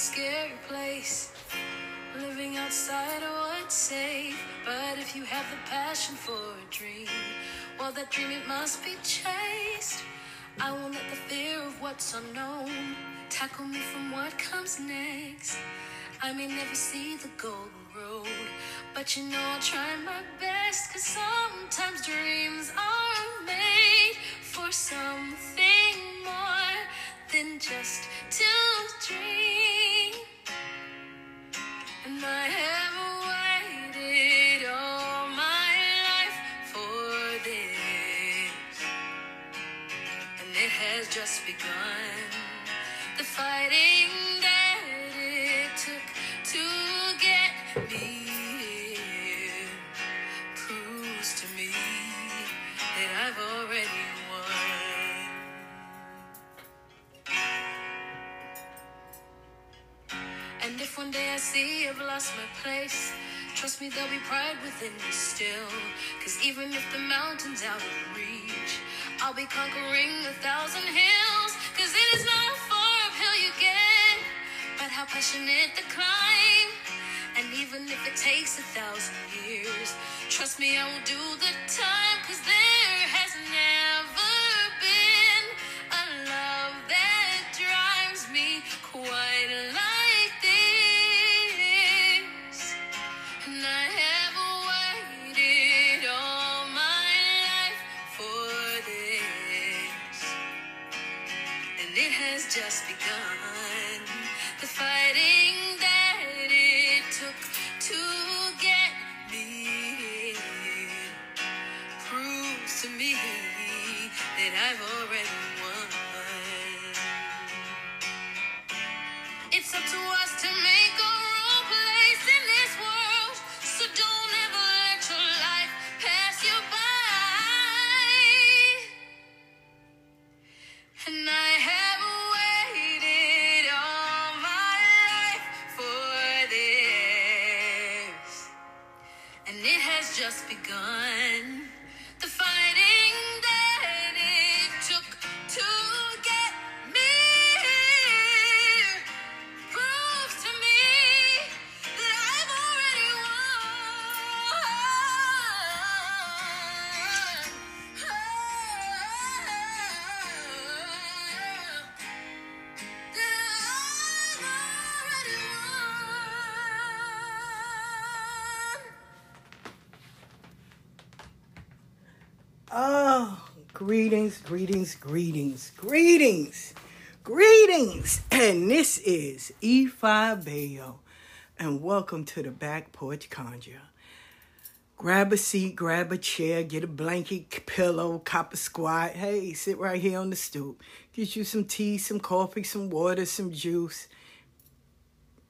scary place. Living outside of what's safe. But if you have the passion for a dream, well, that dream it must be chased. I won't let the fear of what's unknown tackle me from what comes next. I may never see the golden road, but you know I'll try my best. Cause sometimes dreams are made for something more than just to dream. Just begun. The fighting I see I've lost my place, trust me, there'll be pride within me still. Cause even if the mountain's out of reach, I'll be conquering a thousand hills. Cause it is not a far uphill you get, but how passionate the climb. And even if it takes a thousand years, trust me, I will do the time. Cause there has never has just begun. The greetings, greetings, greetings. And this is Ifa Bayo. And welcome to the Back Porch Conjure. Grab a seat, grab a chair, get a blanket, pillow, cop a squat. Hey, sit right here on the stoop. Get you some tea, some coffee, some water, some juice,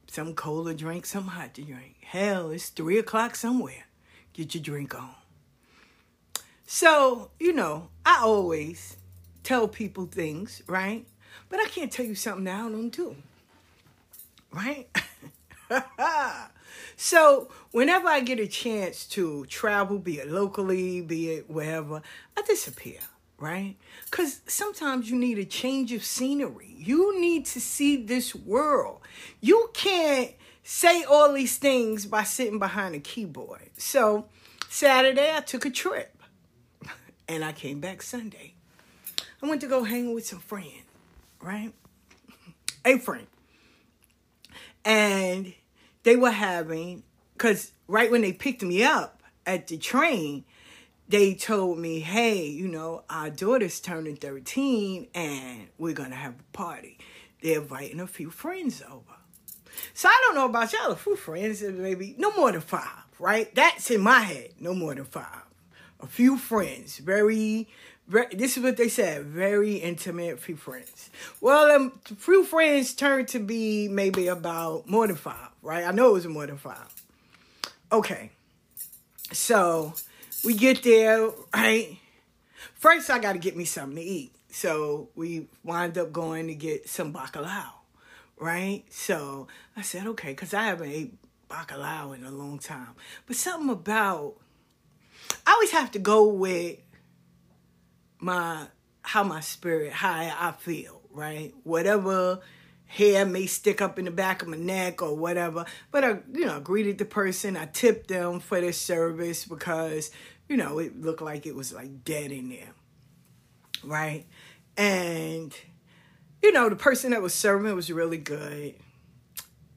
some cola drink, some hot drink. Hell, it's three o'clock somewhere. Get your drink on. So, you know, I always tell people things, right? But I can't tell you something that I don't do. Right? so, whenever I get a chance to travel, be it locally, be it wherever, I disappear, right? Because sometimes you need a change of scenery. You need to see this world. You can't say all these things by sitting behind a keyboard. So, Saturday, I took a trip and I came back Sunday. I went to go hang with some friends, right? A friend. And they were having, because right when they picked me up at the train, they told me, hey, you know, our daughter's turning 13 and we're going to have a party. They're inviting a few friends over. So I don't know about y'all, a few friends, maybe no more than five, right? That's in my head, no more than five. A few friends, very, very this is what they said, very intimate few friends. Well, um, few friends turned to be maybe about more than five, right? I know it was more than five. Okay. So we get there, right? First, I got to get me something to eat. So we wind up going to get some bacalao, right? So I said, okay, because I haven't ate bacalao in a long time. But something about, I always have to go with my, how my spirit, how I feel, right? Whatever hair may stick up in the back of my neck or whatever. But I, you know, greeted the person. I tipped them for their service because, you know, it looked like it was like dead in there. Right? And, you know, the person that was serving was really good.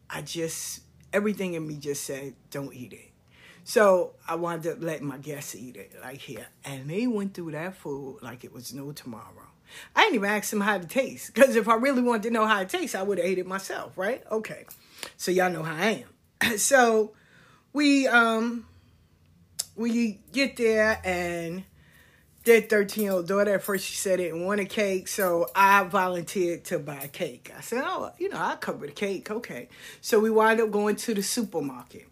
I just, everything in me just said, don't eat it. So I wanted to let my guests eat it, like here. And they went through that food like it was no tomorrow. I didn't even ask them how it tastes. Because if I really wanted to know how it tastes, I would have ate it myself, right? Okay. So y'all know how I am. so we um we get there and their 13 year old daughter at first she said it didn't want a cake so i volunteered to buy a cake i said oh you know i'll cover the cake okay so we wind up going to the supermarket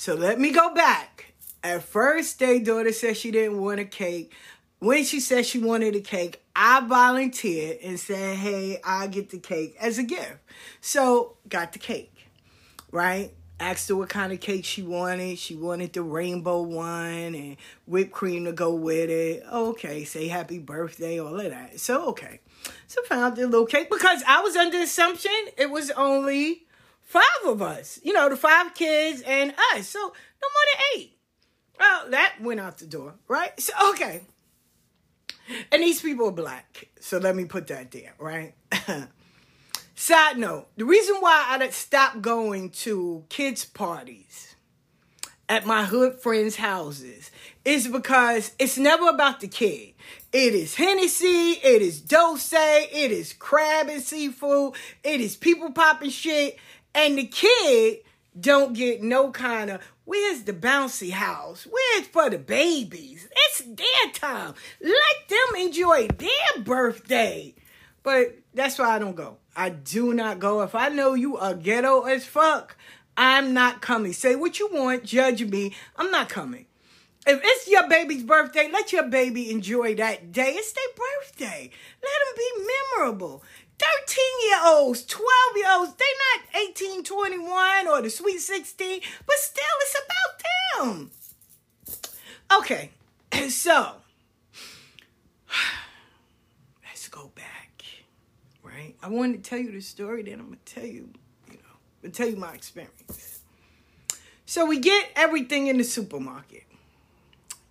so let me go back at first their daughter said she didn't want a cake when she said she wanted a cake, I volunteered and said, hey, I'll get the cake as a gift. So, got the cake, right? Asked her what kind of cake she wanted. She wanted the rainbow one and whipped cream to go with it. Okay, say happy birthday, all of that. So, okay. So, found the little cake because I was under assumption it was only five of us, you know, the five kids and us. So, no more than eight. Well, that went out the door, right? So, okay. And these people are black. So let me put that there, right? Side note, the reason why I stopped going to kids' parties at my hood friends' houses is because it's never about the kid. It is Hennessy, it is D'ussé, it is crab and seafood, it is people popping shit, and the kid don't get no kind of where's the bouncy house? Where's for the babies? It's their time. Let them enjoy their birthday. But that's why I don't go. I do not go. If I know you are ghetto as fuck, I'm not coming. Say what you want, judge me. I'm not coming. If it's your baby's birthday, let your baby enjoy that day. It's their birthday. Let them be memorable. 13 year olds, 12 year olds, they're not 18, 21 or the sweet 16, but still it's about them. Okay, so let's go back, right? I wanted to tell you the story, then I'm gonna tell you, you know, gonna tell you my experience. So we get everything in the supermarket.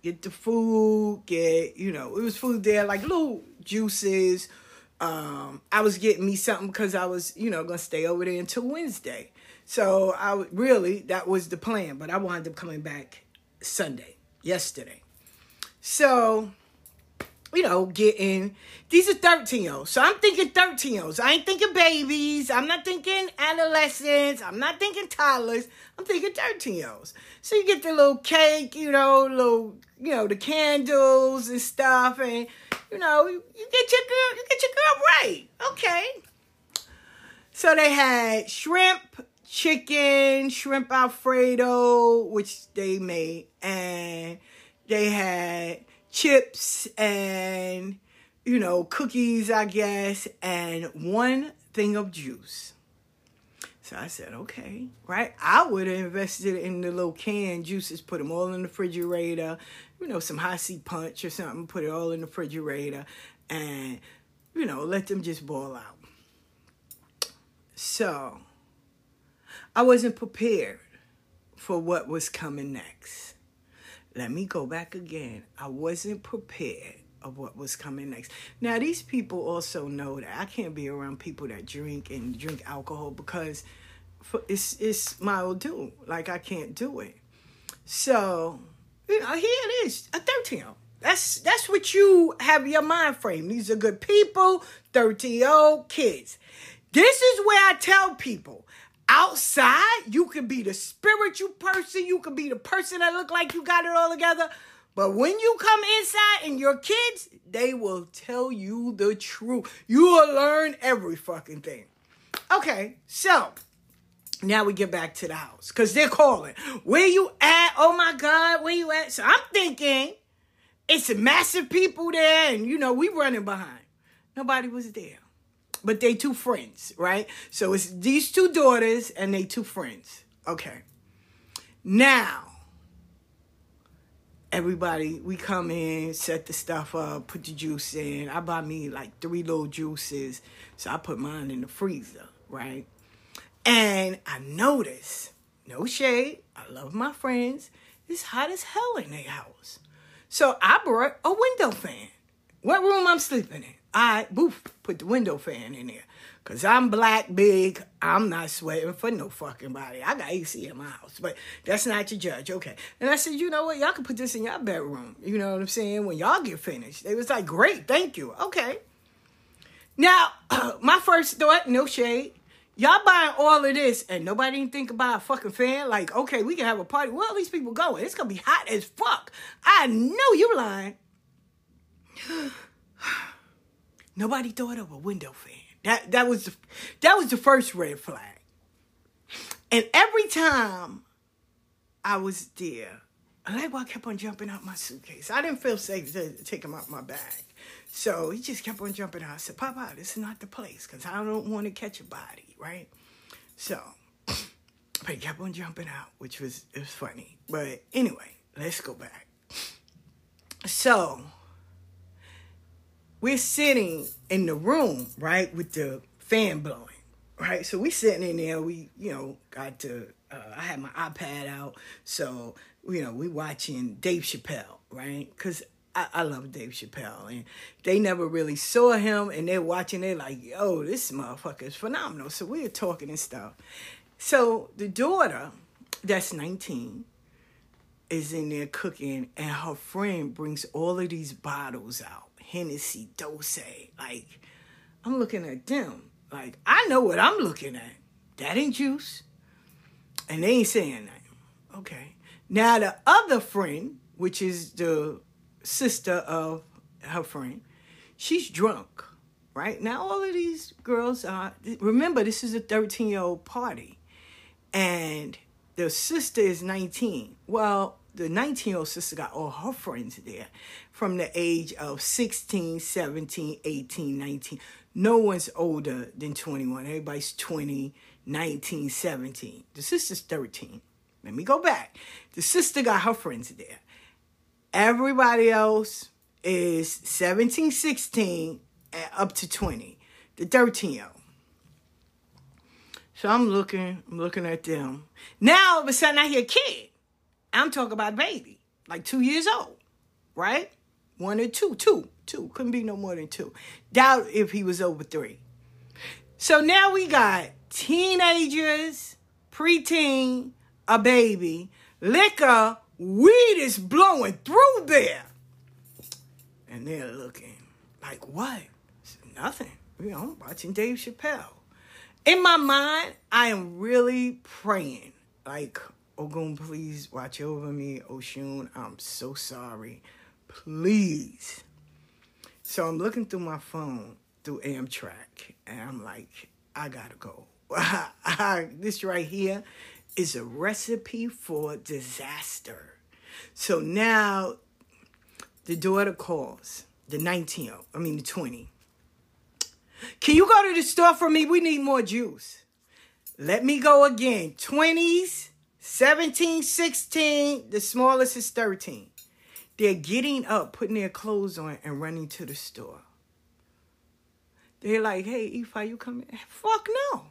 Get the food, get, you know, it was food there, like little juices, um, I was getting me something because I was, you know, gonna stay over there until Wednesday. So I really that was the plan, but I wound up coming back Sunday, yesterday. So, you know, getting these are 13 year olds. So I'm thinking 13 year olds. I ain't thinking babies. I'm not thinking adolescents. I'm not thinking toddlers. I'm thinking 13 year olds. So you get the little cake, you know, little, you know, the candles and stuff, and you know, you, get your girl, you get your girl right. Okay. So they had shrimp, chicken, shrimp alfredo, which they made, and they had chips and you know cookies, I guess, and one thing of juice. So I said, okay, right? I would have invested in the little canned juices, put them all in the refrigerator, you know, some Hi-C punch or something, put it all in the refrigerator, and, you know, let them just boil out. So I wasn't prepared for what was coming next. Let me go back again. I wasn't prepared of what was coming next. Now, these people also know that I can't be around people that drink and drink alcohol because it's it's my old doom. Like I can't do it. So, you know, here it is, a 13 That's that's what you have your mind frame. These are good people, 13 year old kids. This is where I tell people outside you can be the spiritual person, you can be the person that look like you got it all together. But when you come inside and your kids, they will tell you the truth. You will learn every fucking thing. Okay, so now we get back to the house because they're calling. Where you at? Oh my God, where you at? So I'm thinking it's a massive people there, and you know, we running behind. Nobody was there. But they two friends, right? So it's these two daughters and they two friends. Okay. Now, everybody, we come in, set the stuff up, put the juice in. I buy me like three little juices. So I put mine in the freezer, right? And I noticed, no shade, I love my friends. It's hot as hell in their house. So I brought a window fan. What room I'm sleeping in? I boof, put the window fan in there. Cause I'm black, big. I'm not sweating for no fucking body. I got AC in my house, but that's not your judge. Okay. And I said, you know what? Y'all can put this in your bedroom. You know what I'm saying? When y'all get finished, they was like, great, thank you. Okay. Now, my first thought, no shade. Y'all buying all of this and nobody didn't think about a fucking fan? Like, okay, we can have a party. Where all these people going? It's gonna be hot as fuck. I know you lying. Nobody thought of a window fan. That that was the, that was the first red flag. And every time I was there, I kept on jumping out my suitcase. I didn't feel safe to take him out my bag. So he just kept on jumping out. I said, Papa, this is not the place because I don't want to catch a body, right? So, but he kept on jumping out, which was, it was funny. But anyway, let's go back. So, we're sitting in the room, right, with the fan blowing, right? So we sitting in there. We, you know, got to. Uh, I had my iPad out, so you know, we watching Dave Chappelle, right? Because I, I, love Dave Chappelle, and they never really saw him, and they're watching. They're like, "Yo, this motherfucker is phenomenal." So we're talking and stuff. So the daughter, that's nineteen, is in there cooking, and her friend brings all of these bottles out Hennessy, D'ussé. Like, I'm looking at them. Like, I know what I'm looking at. That ain't juice. And they ain't saying that. Okay. Now, the other friend, which is the sister of her friend, she's drunk, right? Now, all of these girls are, remember, this is a 13 year old party. And the sister is 19. Well, the 19 year old sister got all her friends there from the age of 16, 17, 18, 19. No one's older than 21. Everybody's 20, 19, 17. The sister's 13. Let me go back. The sister got her friends there. Everybody else is 17, 16, and up to 20. The 13 year old. So I'm looking, I'm looking at them. Now all of a sudden I hear a kid. I'm talking about baby, like two years old, right? One or two, two, two. Couldn't be no more than two. Doubt if he was over three. So now we got teenagers, preteen, a baby, liquor, weed is blowing through there. And they're looking like, what? nothing. You know, watching Dave Chappelle. In my mind, I am really praying. Like, oh, Ogun, please watch over me. Oshun, I'm so sorry. Please. So I'm looking through my phone through Amtrak, and I'm like, I gotta go. this right here is a recipe for disaster. So now the daughter calls, the 19, I mean the 20. Can you go to the store for me? We need more juice. Let me go again. 20s, 17, 16, the smallest is 13. They're getting up, putting their clothes on, and running to the store. They're like, hey, Ifa, you coming? Fuck no.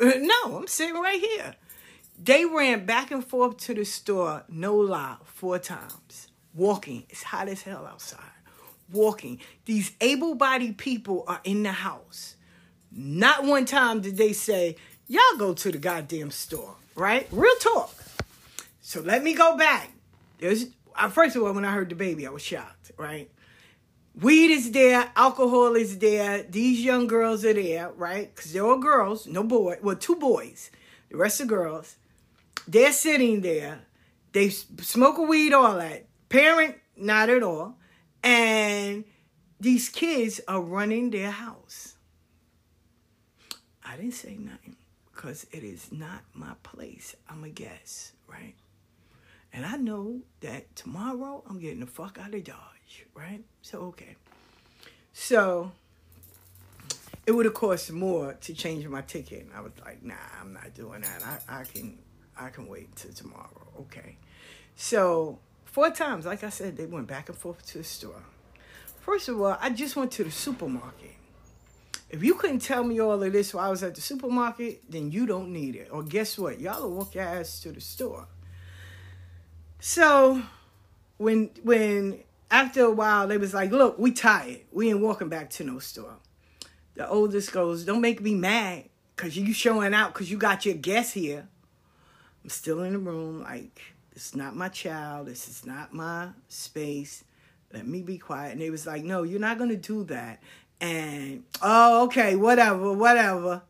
Uh, no, I'm sitting right here. They ran back and forth to the store, no lie, four times. Walking. It's hot as hell outside. Walking. These able bodied people are in the house. Not one time did they say, y'all go to the goddamn store right? Real talk. So let me go back. There's first of all, when I heard the baby, I was shocked, right? Weed is there, alcohol is there. These young girls are there, right? Because they're all girls, no boy. Well, two boys. The rest are girls. They're sitting there. They smoke a weed, all that. Parent, not at all. And these kids are running their house. I didn't say nothing because it is not my place. I'm a guest, right? And I know that tomorrow I'm getting the fuck out of Dodge, right? So, okay. So, it would have cost more to change my ticket. And I was like, nah, I'm not doing that. I, I can I can wait till tomorrow. Okay. So Four times, like I said, they went back and forth to the store. First of all, I just went to the supermarket. If you couldn't tell me all of this while I was at the supermarket, then you don't need it. Or guess what? Y'all will walk your ass to the store. So when when after a while they was like, look, we tired. We ain't walking back to no store. The oldest goes, don't make me mad because you showing out because you got your guest here. I'm still in the room, like, is not my child. This is not my space. Let me be quiet. And they was like, no, you're not to do that. And, oh, okay, whatever, whatever.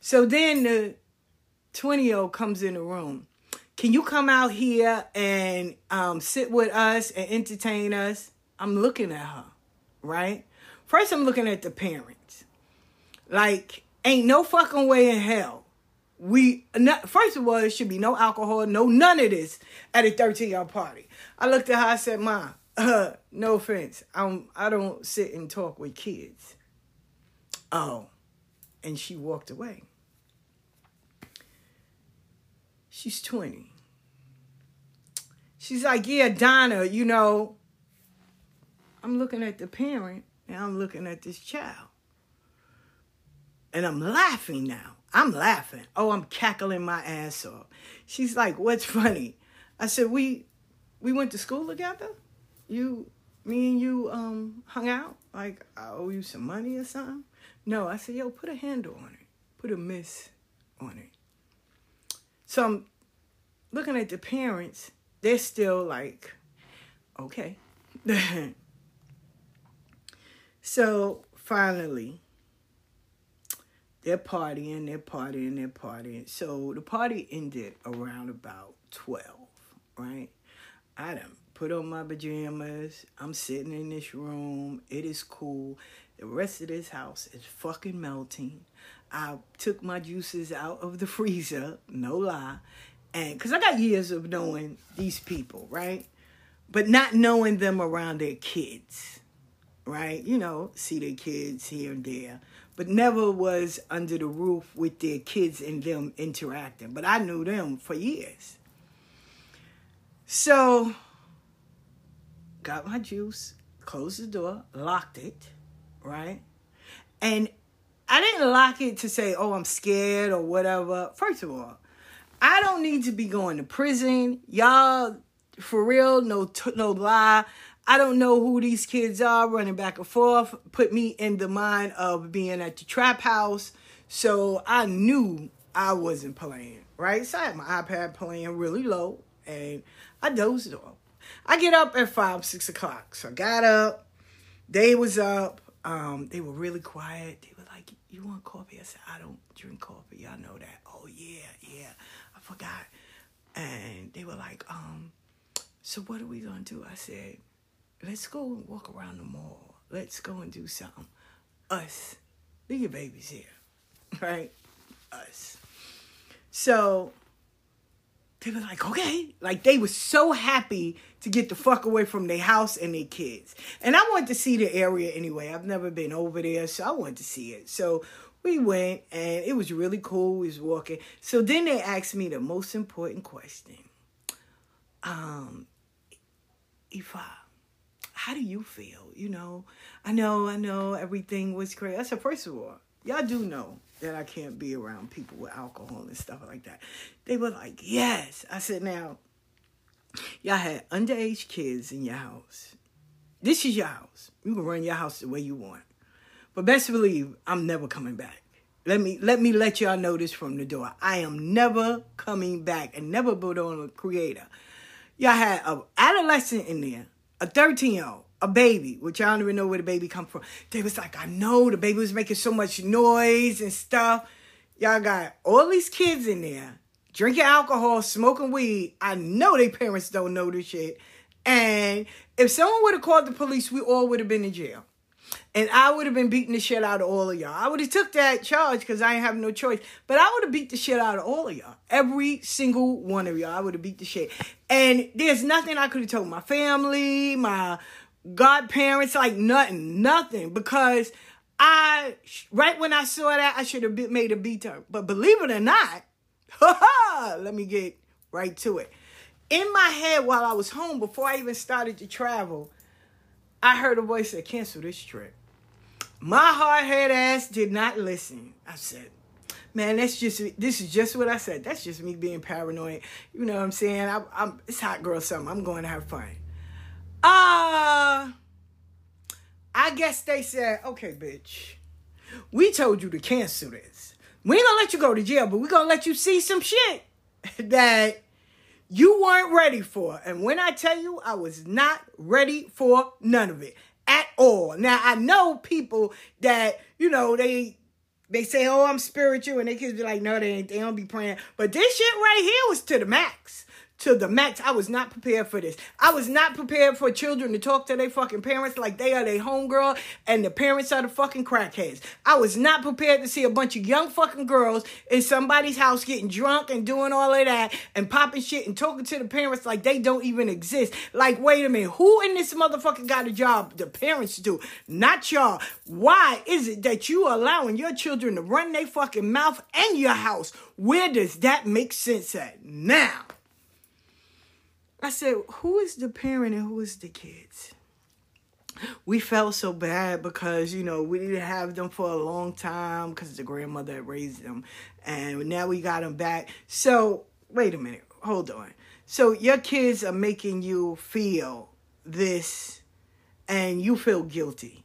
So then the 20 year old comes in the room. Can you come out here and um, sit with us and entertain us? I'm looking at her, right? First, I'm looking at the parents. Like, ain't no fucking way in hell. We first of all, there should be no alcohol, no none of this at a 13 year party. I looked at her. I said, "Mom, uh, no offense. I'm I don't sit and talk with kids. Oh. And she walked away. She's 20. She's like, yeah, Donna, you know, I'm looking at the parent and I'm looking at this child. And I'm laughing now. I'm laughing. Oh, I'm cackling my ass off. She's like, what's funny? I said, we we went to school together? you, me and you um hung out? Like I owe you some money or something? No, I said, yo, put a handle on it. Put a miss on it. So I'm looking at the parents, they're still like, okay. so finally, they're partying, they're partying, they're partying. So the party ended around about 12, right? I done put on my pajamas. I'm sitting in this room. It is cool. The rest of this house is fucking melting. I took my juices out of the freezer, no lie. And because I got years of knowing these people, right? But not knowing them around their kids, right? You know, see their kids here and there, but never was under the roof with their kids and them interacting. But I knew them for years. So got my juice, closed the door, locked it, right? And I didn't lock it to say, oh, I'm scared or whatever. First of all, I don't need to be going to prison. Y'all, for real, no, no lie. I don't know who these kids are running back and forth. Put me in the mind of being at the trap house. So I knew I wasn't playing, right? So I had my iPad playing really low and I dozed off. I get up at five, six o'clock. So I got up. They was up. Um, they were really quiet. They were like, "You want coffee?" I said, "I don't drink coffee. Y'all know that." Oh yeah, yeah. I forgot. And they were like, "Um, so what are we gonna do?" I said, "Let's go and walk around the mall. Let's go and do something. Us, leave your babies here, right? Us." So they were like, okay. Like they were so happy to get the fuck away from their house and their kids. And I wanted to see the area anyway. I've never been over there, so I wanted to see it. So we went and it was really cool. We was walking. So then they asked me the most important question. Um, Ifa, how do you feel? You know, I know, I know everything was great. I said, first of all, y'all do know that I can't be around people with alcohol and stuff like that. They were like, yes. I said, now, y'all had underage kids in your house. This is your house. You can run your house the way you want. But best believe I'm never coming back. Let me let me let y'all know this from the door. I am never coming back and never put on a creator. Y'all had an adolescent in there, a 13 year old, a baby, which I don't even know where the baby come from. They was like, I know the baby was making so much noise and stuff. Y'all got all these kids in there drinking alcohol, smoking weed. I know their parents don't know this shit. And if someone would have called the police, we all would have been in jail. And I would have been beating the shit out of all of y'all. I would have took that charge because I ain't have no choice. But I would have beat the shit out of all of y'all. Every single one of y'all. I would have beat the shit. And there's nothing I could have told my family, my godparents, like nothing, nothing. Because I, right when I saw that, I should have made a beat But believe it or not, let me get right to it. in my head while I was home before I even started to travel, I heard a voice say, cancel this trip. My hard head ass did not listen. I said, man, that's just this is just what I said. That's just me being paranoid. You know what I'm saying? I, am it's hot girl summer. I'm going to have fun. Uh I guess they said, okay, bitch, we told you to cancel this. We ain't gonna let you go to jail, but we gonna let you see some shit that you weren't ready for. And when I tell you, I was not ready for none of it at all. Now I know people that, you know, they they say, oh, I'm spiritual, and they kids be like, no, they ain't. They don't be praying. But this shit right here was to the max to the max. I was not prepared for this. I was not prepared for children to talk to their fucking parents like they are their homegirl and the parents are the fucking crackheads. I was not prepared to see a bunch of young fucking girls in somebody's house getting drunk and doing all of that and popping shit and talking to the parents like they don't even exist. Like, wait a minute, who in this motherfucker got a job? The parents do, not y'all. Why is it that you are allowing your children to run their fucking mouth and your house? Where does that make sense at now? I said, who is the parent and who is the kids? We felt so bad because, you know, we didn't have them for a long time because the grandmother raised them. And now we got them back. So, wait a minute. Hold on. So, your kids are making you feel this and you feel guilty.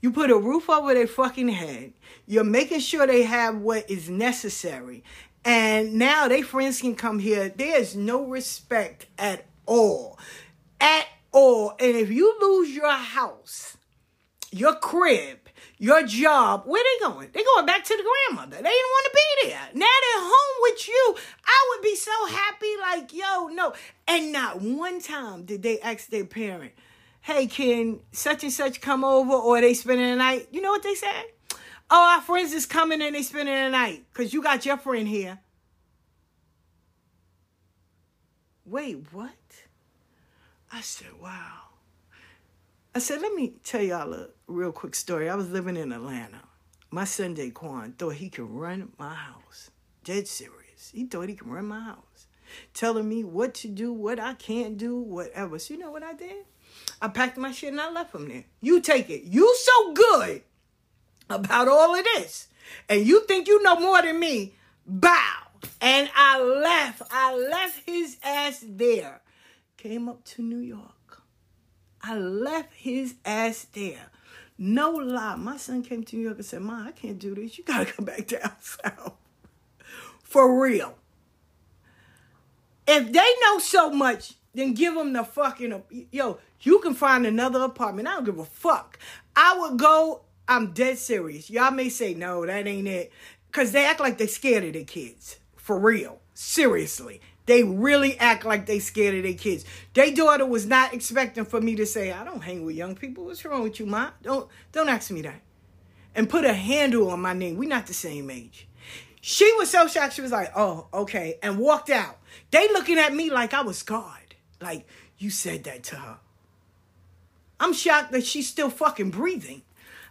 You put a roof over their fucking head. You're making sure they have what is necessary. And now they friends can come here. There's no respect at all. At all. And if you lose your house, your crib, your job, where they going? They going back to the grandmother. They didn't want to be there. Now they're home with you. I would be so happy, like, yo, no. And not one time did they ask their parent, hey, can such and such come over or they spending the night? You know what they said? Oh, our friends is coming and they spending the night because you got your friend here. Wait, what? I said, wow. I said, let me tell y'all a real quick story. I was living in Atlanta. My son Daquan thought he could run my house. Dead serious. He thought he could run my house. Telling me what to do, what I can't do, whatever. So you know what I did? I packed my shit and I left him there. You take it. You so good about all of this. And you think you know more than me. Bow. And I left. I left his ass there. Came up to New York. I left his ass there. No lie. My son came to New York and said, Mom, I can't do this. You gotta come back down south. For real. If they know so much, then give them the fucking yo. You can find another apartment. I don't give a fuck. I would go I'm dead serious. Y'all may say, no, that ain't it. Because they act like they scared of their kids. For real. Seriously. They really act like they scared of their kids. Their daughter was not expecting for me to say, I don't hang with young people. What's wrong with you, ma? Don't don't ask me that. And put a handle on my name. We're not the same age. She was so shocked. She was like, oh, okay. And walked out. They looking at me like I was God. Like, you said that to her. I'm shocked that she's still fucking breathing.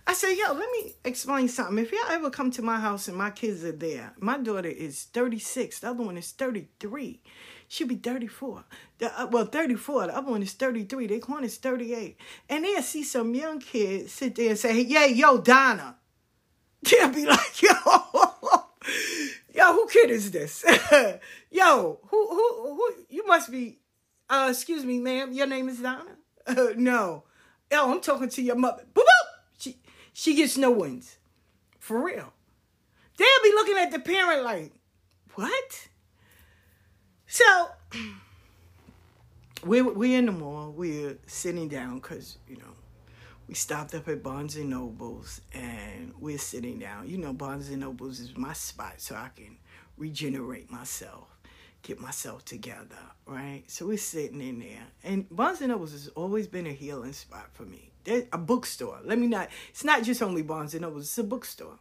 I said, yo, let me explain something. If y'all ever come to my house and my kids are there, my daughter is 36, the other one is 33. She'll be 34. The, uh, well, 34. The other one is 33. The one is 38. And they'll see some young kid sit there and say, yeah, yo, Donna. They'll be like, yo, yo, who kid is this? yo, who, who, who, you must be, uh, excuse me, ma'am, your name is Donna? Uh, no. Yo, I'm talking to your mother. Boop she gets no wins. For real. They'll be looking at the parent like, what? So we we in the mall. We're sitting down because you know we stopped up at Barnes and Nobles and we're sitting down. You know, Barnes and Nobles is my spot, so I can regenerate myself, get myself together, right? So we're sitting in there, and Barnes and Nobles has always been a healing spot for me a bookstore. Let me not. It's not just only Barnes and Noble. It's a bookstore.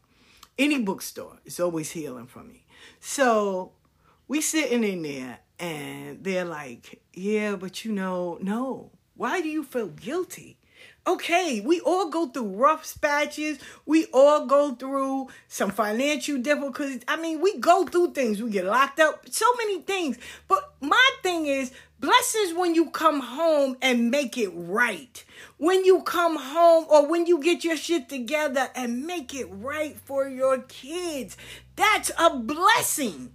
Any bookstore is always healing for me. So we sitting in there, and they're like, "Yeah, but you know, no. Why do you feel guilty?" Okay, we all go through rough patches. We all go through some financial difficulties. I mean, we go through things. We get locked up, so many things. But my thing thing is, blessings when you come home and make it right. When you come home or when you get your shit together and make it right for your kids. That's a blessing,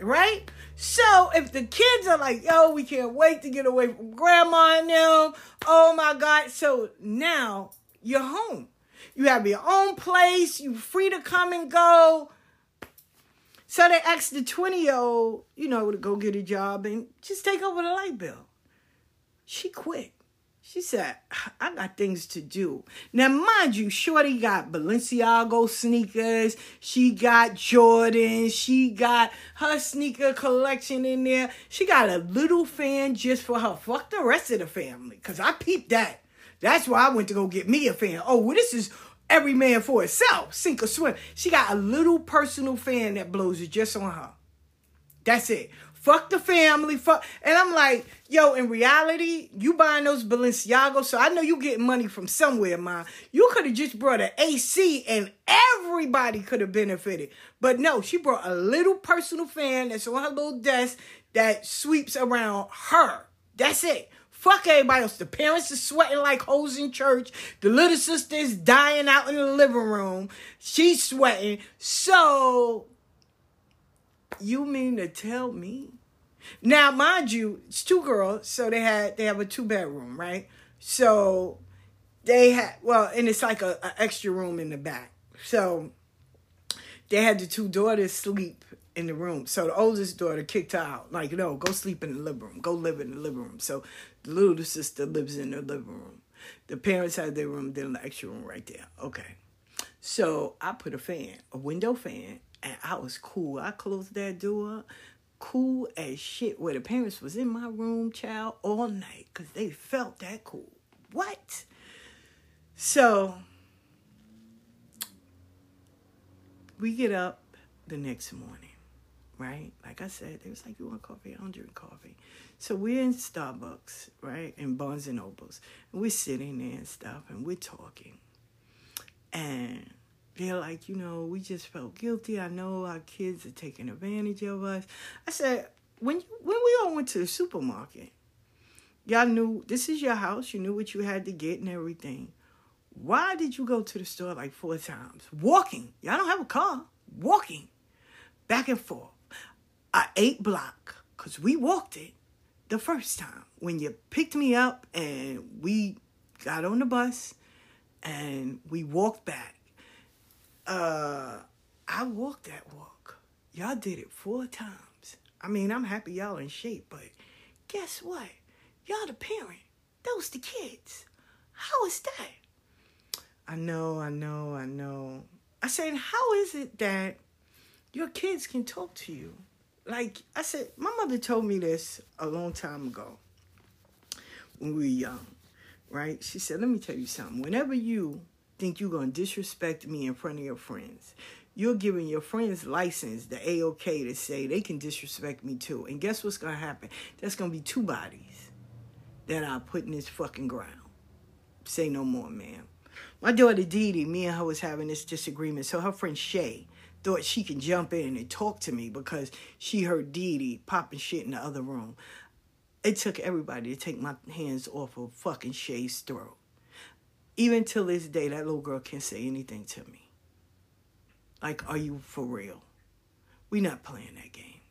right? So if the kids are like, yo, we can't wait to get away from grandma and them. Oh my God. So now you're home. You have your own place. you're free to come and go. So they asked the 20 year old, you know, to go get a job and just take over the light bill. She quit. She said, I got things to do. Now, mind you, Shorty got Balenciaga sneakers. She got Jordan. She got her sneaker collection in there. She got a little fan just for her. Fuck the rest of the family. Because I peeped that. That's why I went to go get me a fan. Oh, well, this is every man for itself. Sink or swim. She got a little personal fan that blows it just on her. That's it. Fuck the family. Fuck. And I'm like, yo, in reality, you buying those Balenciagos, so I know you getting money from somewhere, man. You could have just brought an AC and everybody could have benefited. But no, she brought a little personal fan that's on her little desk that sweeps around her. That's it. Fuck everybody else. The parents are sweating like hoes in church. The little sister is dying out in the living room. She's sweating. So you mean to tell me? Now, mind you, it's two girls, so they had they have a two bedroom, right? So they had well, and it's like a, a extra room in the back. So they had the two daughters sleep in the room. So the oldest daughter kicked out. Like, no, go sleep in the living room. Go live in the living room. So the little sister lives in the living room. The parents had their room, then the extra room right there. Okay. So I put a fan, a window fan, and I was cool. I closed that door, cool as shit. Where the parents was in my room, child, all night, cause they felt that cool. What? So we get up the next morning, right? Like I said, they was like, "You want coffee? I don't drink coffee." So we're in Starbucks, right, in Barnes and Nobles, and we're sitting there and stuff, and we're talking, and they're like, you know, we just felt guilty. I know our kids are taking advantage of us. I said, when you, when we all went to the supermarket, y'all knew this is your house. You knew what you had to get and everything. Why did you go to the store like four times? Walking. Y'all don't have a car. Walking. Back and forth. A eight block. Because we walked it the first time. When you picked me up and we got on the bus and we walked back uh, I walked that walk. Y'all did it four times. I mean, I'm happy y'all in shape, but guess what? Y'all the parent. Those the kids. How is that? I know, I know, I know. I said, how is it that your kids can talk to you? Like I said, my mother told me this a long time ago when we were young, right? She said, let me tell you something. Whenever you think you're going to disrespect me in front of your friends. You're giving your friends license, the A-OK, to say they can disrespect me too. And guess what's going to happen? There's going to be two bodies that I put in this fucking ground. Say no more, ma'am. My daughter Dee Dee, me and her was having this disagreement. So her friend Shay thought she can jump in and talk to me because she heard Dee Dee popping shit in the other room. It took everybody to take my hands off of fucking Shay's throat even till this day, that little girl can't say anything to me. Like, are you for real? we not playing that game.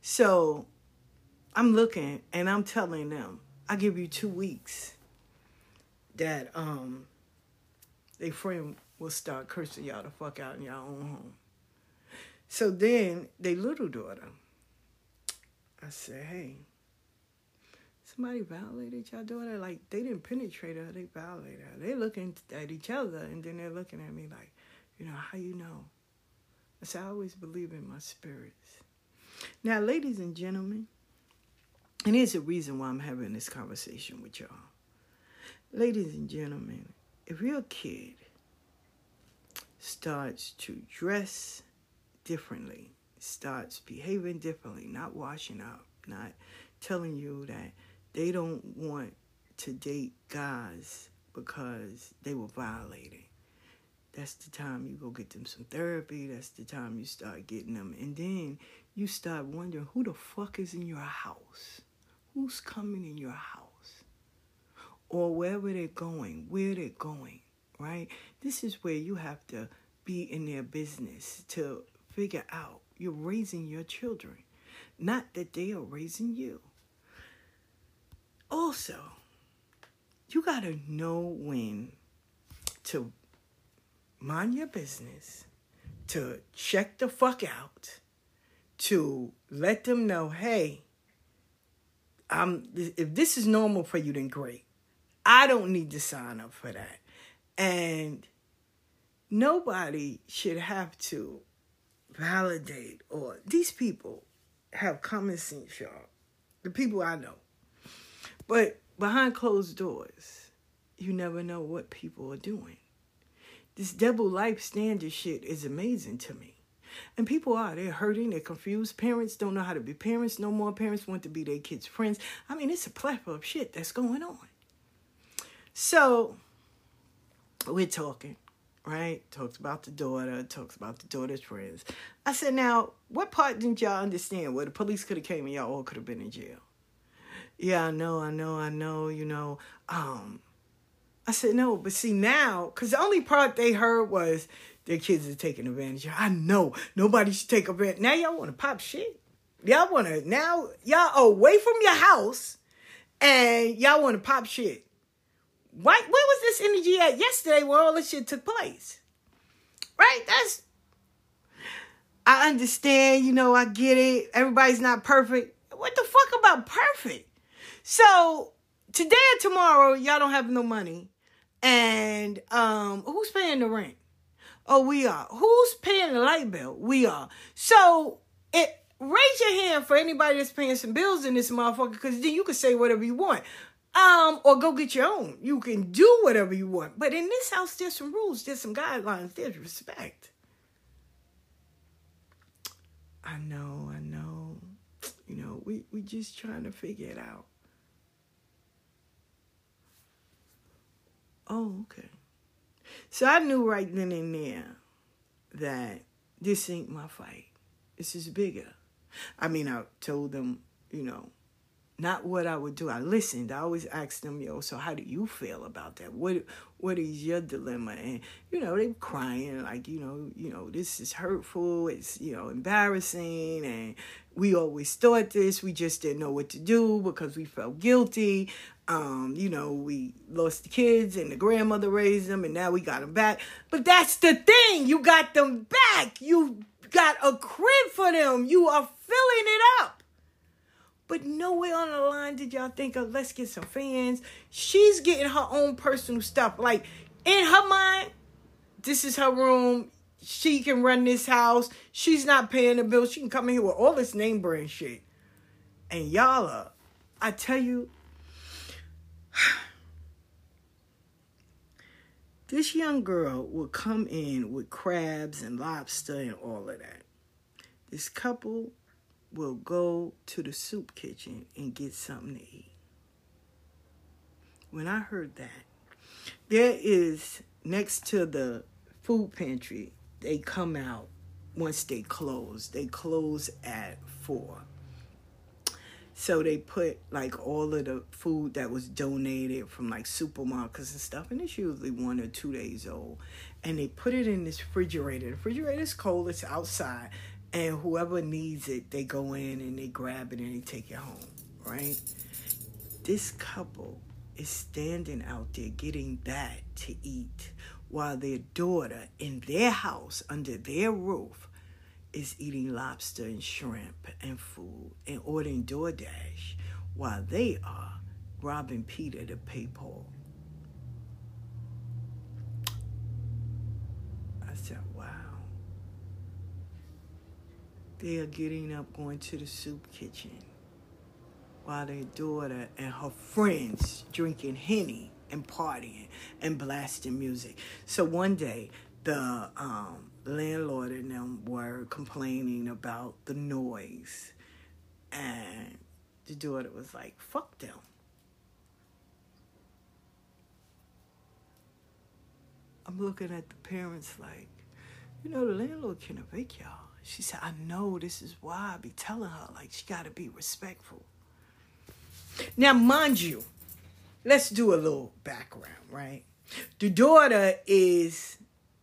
So I'm looking and I'm telling them, I give you two weeks that um they friend will start cursing y'all the fuck out in y'all own home. So then they little daughter, I said, hey, somebody violated your daughter? Like they didn't penetrate her, they violated her. They're looking at each other and then they're looking at me like, you know, how you know? I said, I always believe in my spirits. Now, ladies and gentlemen, and here's the reason why I'm having this conversation with y'all. Ladies and gentlemen, if your kid starts to dress differently, starts behaving differently, not washing up, not telling you that they don't want to date guys because they were violated. That's the time you go get them some therapy. That's the time you start getting them. And then you start wondering who the fuck is in your house? who's coming in your house or wherever they're going, where they're going, right? This is where you have to be in their business to figure out you're raising your children, not that they are raising you. Also, you got to know when to mind your business, to check the fuck out, to let them know, hey, I'm if this is normal for you, then great. I don't need to sign up for that. And nobody should have to validate or these people have common sense, y'all. The people I know. But behind closed doors, you never know what people are doing. This double life standard shit is amazing to me. And people are, they're hurting, they're confused. Parents don't know how to be parents no more. Parents want to be their kids' friends. I mean, it's a plethora of shit that's going on. So, we're talking, right? Talks about the daughter, talks about the daughter's friends. I said, now, what part didn't y'all understand? Where the police could have came and y'all all could have been in jail. Yeah, I know, I know, I know, you know. Um, I said, no, but see now, because the only part they heard was their kids are taking advantage. I know nobody should take advantage. Now y'all want to pop shit. Y'all want to now y'all away from your house, and y'all want to pop shit. Why? Where was this energy at yesterday where all this shit took place? Right? That's. I understand. You know, I get it. Everybody's not perfect. What the fuck about perfect? So today or tomorrow, y'all don't have no money, and um, who's paying the rent? Oh, we are. Who's paying the light bill? We are. So it raise your hand for anybody that's paying some bills in this motherfucker, because then you can say whatever you want. Um, or go get your own. You can do whatever you want. But in this house, there's some rules, there's some guidelines, there's respect. I know, I know. You know, we we just trying to figure it out. Oh, okay. So I knew right then and there that this ain't my fight. This is bigger. I mean, I told them, you know, not what I would do. I listened. I always asked them, yo, so how do you feel about that? What what is your dilemma? And you know, they crying like, you know, you know, this is hurtful, it's, you know, embarrassing and we always thought this, we just didn't know what to do because we felt guilty. Um, you know, we lost the kids and the grandmother raised them and now we got them back. But that's the thing, you got them back. You got a crib for them. You are filling it up. But nowhere on the line did y'all think of let's get some fans. She's getting her own personal stuff. Like in her mind, this is her room. She can run this house. She's not paying the bill. She can come in here with all this name brand shit. And y'all are, I tell you, this young girl will come in with crabs and lobster and all of that. This couple will go to the soup kitchen and get something to eat. When I heard that, there is next to the food pantry, they come out once they close. They close at four. So they put like all of the food that was donated from like supermarkets and stuff, and it's usually one or two days old. And they put it in this refrigerator. The refrigerator is cold, it's outside and whoever needs it, they go in and they grab it and they take it home, right? This couple is standing out there getting that to eat while their daughter in their house under their roof is eating lobster and shrimp and food and ordering DoorDash while they are robbing Peter to pay Paul. I said, wow. They are getting up, going to the soup kitchen while their daughter and her friends drinking Henny and partying and blasting music. So one day, the um, landlord and them were complaining about the noise. And the daughter was like, fuck them. I'm looking at the parents like, you know, the landlord can evict y'all. She said, I know this is why I be telling her, like, she got to be respectful. Now, mind you, let's do a little background, right? The daughter is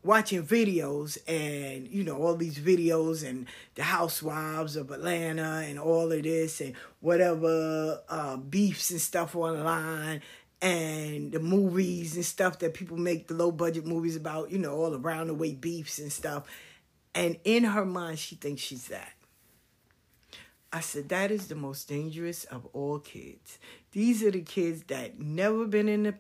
watching videos and you know all these videos and the housewives of atlanta and all of this and whatever uh, beefs and stuff online and the movies and stuff that people make the low budget movies about you know all around the way beefs and stuff and in her mind she thinks she's that I said, that is the most dangerous of all kids. These are the kids that never been in the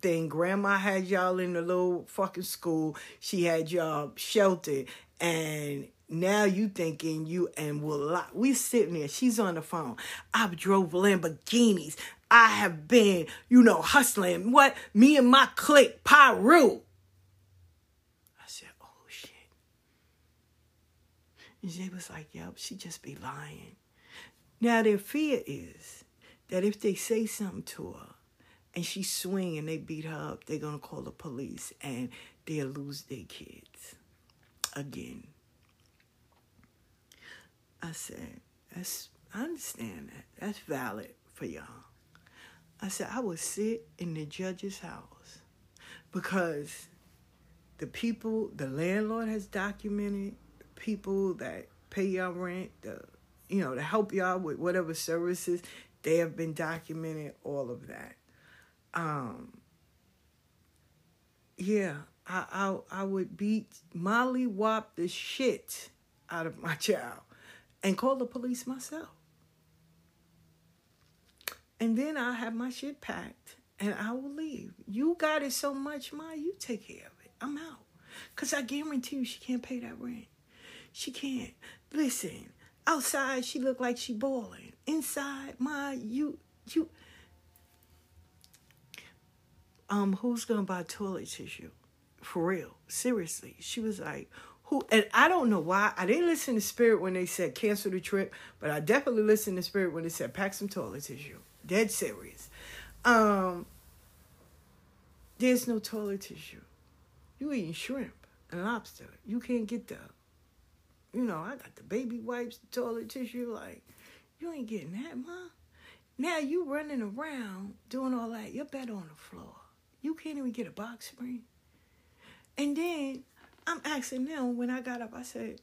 thing. Grandma had y'all in the little fucking school. She had y'all sheltered. And now you thinking you and will we sitting there. She's on the phone. I've drove Lamborghinis. I have been, you know, hustling. What? Me and my clique, Piru. I said, oh shit. And Jay was like, yep, she just be lying. Now their fear is that if they say something to her, and she swing and they beat her up, they're gonna call the police and they'll lose their kids again. I said, that's I understand that. That's valid for y'all. I said, I would sit in the judge's house because the people, the landlord has documented, the people that pay y'all rent, the you know, to help y'all with whatever services, they have been documented, all of that um yeah I, I I would beat Molly whop the shit out of my child and call the police myself. And then I'll have my shit packed and I will leave. You got it so much, Ma, you take care of it. I'm out. Cause I guarantee you she can't pay that rent. She can't. Listen, outside she look like she boiling. Inside, Ma, you you um, who's gonna buy toilet tissue? For real, seriously. She was like, who? And I don't know why. I didn't listen to Spirit when they said cancel the trip, but I definitely listened to Spirit when they said pack some toilet tissue. Dead serious. Um, there's no toilet tissue. You eating shrimp and lobster. You can't get the, you know, I got the baby wipes, the toilet tissue. Like, you ain't getting that, ma. Now you running around doing all that. You're better on the floor. You can't even get a box spring. And then I'm asking them when I got up, I said,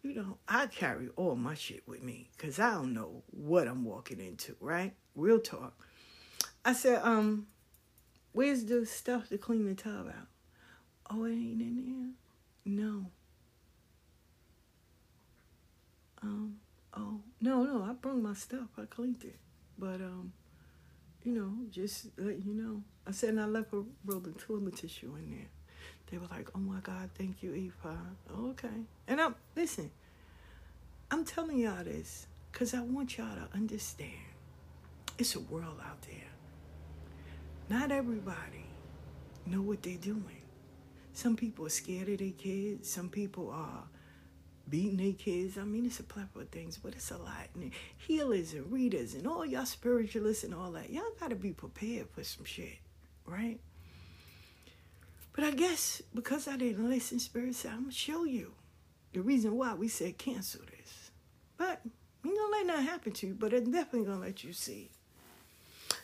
you know, I carry all my shit with me because I don't know what I'm walking into, right? Real talk. I said, um, where's the stuff to clean the tub out? Oh, it ain't in there? No. Um, oh, no, no, I brought my stuff. I cleaned it. But, um, you know, just let you know. I said, and I left a roll of toilet tissue in there. They were like, oh my God, thank you, Eva. Okay. And I'm, listen, I'm telling y'all this because I want y'all to understand it's a world out there. Not everybody know what they're doing. Some people are scared of their kids. Some people are beating their kids. I mean, it's a plethora of things, but it's a lot. And healers and readers and all y'all spiritualists and all that, y'all got to be prepared for some shit, right? But I guess because I didn't listen, Spirit said, I'm going to show you the reason why we said cancel this. But we to let that happen to you, but I'm definitely going to let you see.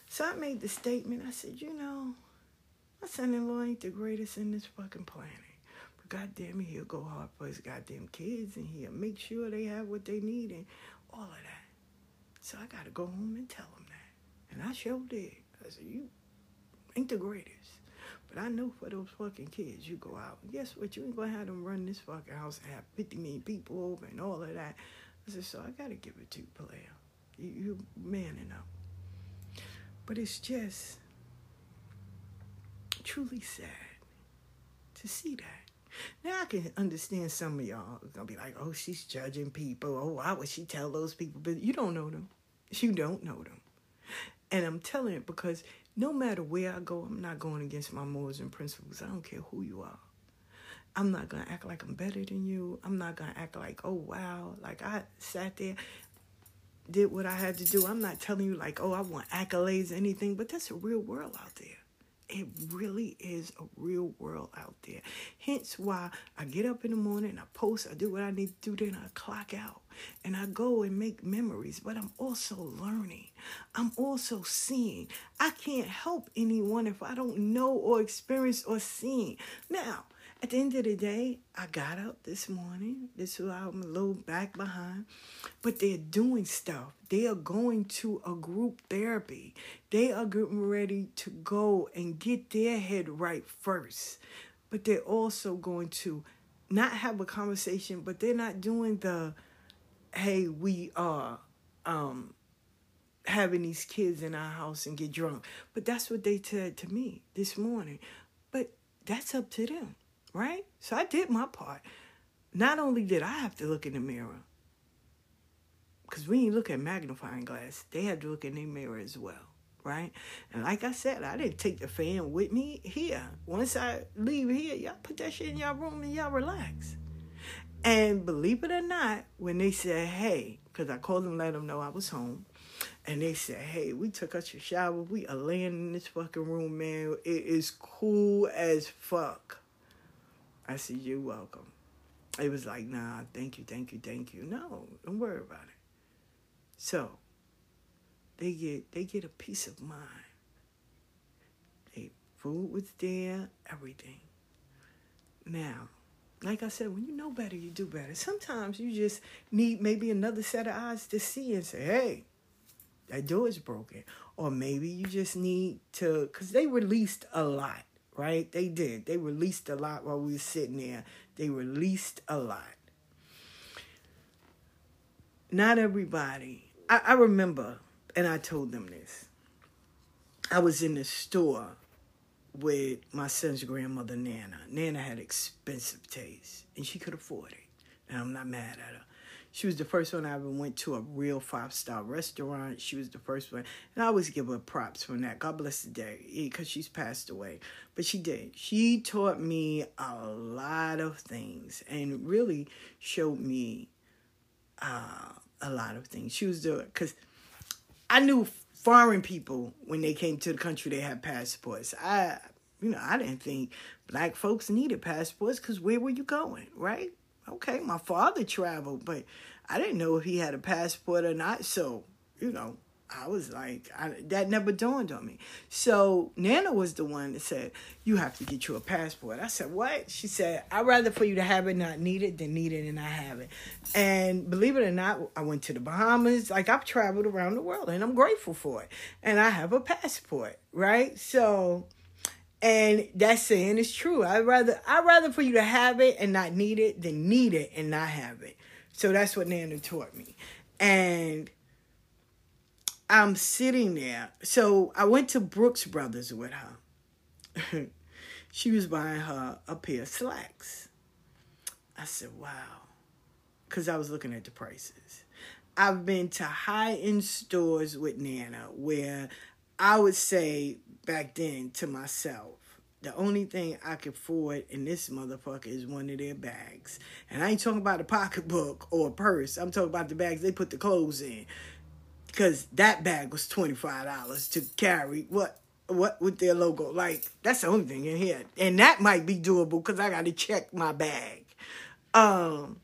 So I made the statement. I said, you know, my son-in-law ain't the greatest in this fucking planet. God damn it, he'll go hard for his goddamn kids and he'll make sure they have what they need and all of that. So I gotta go home and tell him that. And I sure did. I said, you ain't the greatest. But I know for those fucking kids, you go out. Guess what? You ain't gonna have them run this fucking house and have 50 million people over and all of that. I said, so I gotta give it to you, player. You, you manning up. But it's just truly sad to see that. Now I can understand some of y'all gonna be like, oh, she's judging people. Oh, why would she tell those people? But you don't know them. You don't know them. And I'm telling it because no matter where I go, I'm not going against my morals and principles. I don't care who you are. I'm not gonna act like I'm better than you. I'm not gonna act like, oh wow, like I sat there, did what I had to do. I'm not telling you like, oh, I want accolades anything, but that's a real world out there. It really is a real world out there. Hence why I get up in the morning, I post, I do what I need to do, then I clock out and I go and make memories, but I'm also learning. I'm also seeing. I can't help anyone if I don't know or experience or see. Now, at the end of the day, I got up this morning. This is I'm a little back behind. But they're doing stuff. They are going to a group therapy. They are getting ready to go and get their head right first. But they're also going to not have a conversation, but they're not doing the, hey, we are um, having these kids in our house and get drunk. But that's what they said to me this morning. But that's up to them right? So I did my part. Not only did I have to look in the mirror, because we ain't look at magnifying glass, they had to look in the mirror as well, right? And like I said, I didn't take the fan with me here. Once I leave here, y'all put that shit in y'all room and y'all relax. And believe it or not, when they said, hey, because I called and let them know I was home, and they said, hey, we took us a shower. We are laying in this fucking room, man. It is cool as fuck. I said, You're welcome. It was like, Nah, thank you, thank you, thank you. No, don't worry about it. So they get they get a peace of mind. They food was there, everything. Now, like I said, when you know better, you do better. Sometimes you just need maybe another set of eyes to see and say, hey, that door is broken. Or maybe you just need to, because they released a lot right? They did. They released a lot while we were sitting there. They released a lot. Not everybody. I, I remember, and I told them this. I was in the store with my son's grandmother, Nana. Nana had expensive taste, and she could afford it. And I'm not mad at her. She was the first one I ever went to a real five star restaurant. She was the first one. And I always give her props for that. God bless the day, because she's passed away. But she did. She taught me a lot of things and really showed me uh, a lot of things. She was doing, because I knew foreign people when they came to the country, they had passports. I, you know, I didn't think black folks needed passports because where were you going, right? Okay, my father traveled, but I didn't know if he had a passport or not. So, you know, I was like, I, that never dawned on me. So Nana was the one that said, you have to get you a passport. I said, what? She said, I'd rather for you to have it, not need it, than need it and not have it. And believe it or not, I went to the Bahamas. Like I've traveled around the world and I'm grateful for it. And I have a passport, right? So and that saying is true. I'd rather I'd rather for you to have it and not need it than need it and not have it. So that's what Nana taught me. And I'm sitting there. So I went to Brooks Brothers with her. she was buying her a pair of slacks. I said, wow. Because I was looking at the prices. I've been to high end stores with Nana where I would say back then to myself, the only thing I could afford in this motherfucker is one of their bags. And I ain't talking about a pocketbook or a purse. I'm talking about the bags they put the clothes in. Because that bag was $25 to carry. What? What with their logo? Like, that's the only thing in here. And that might be doable because I got to check my bag. Um,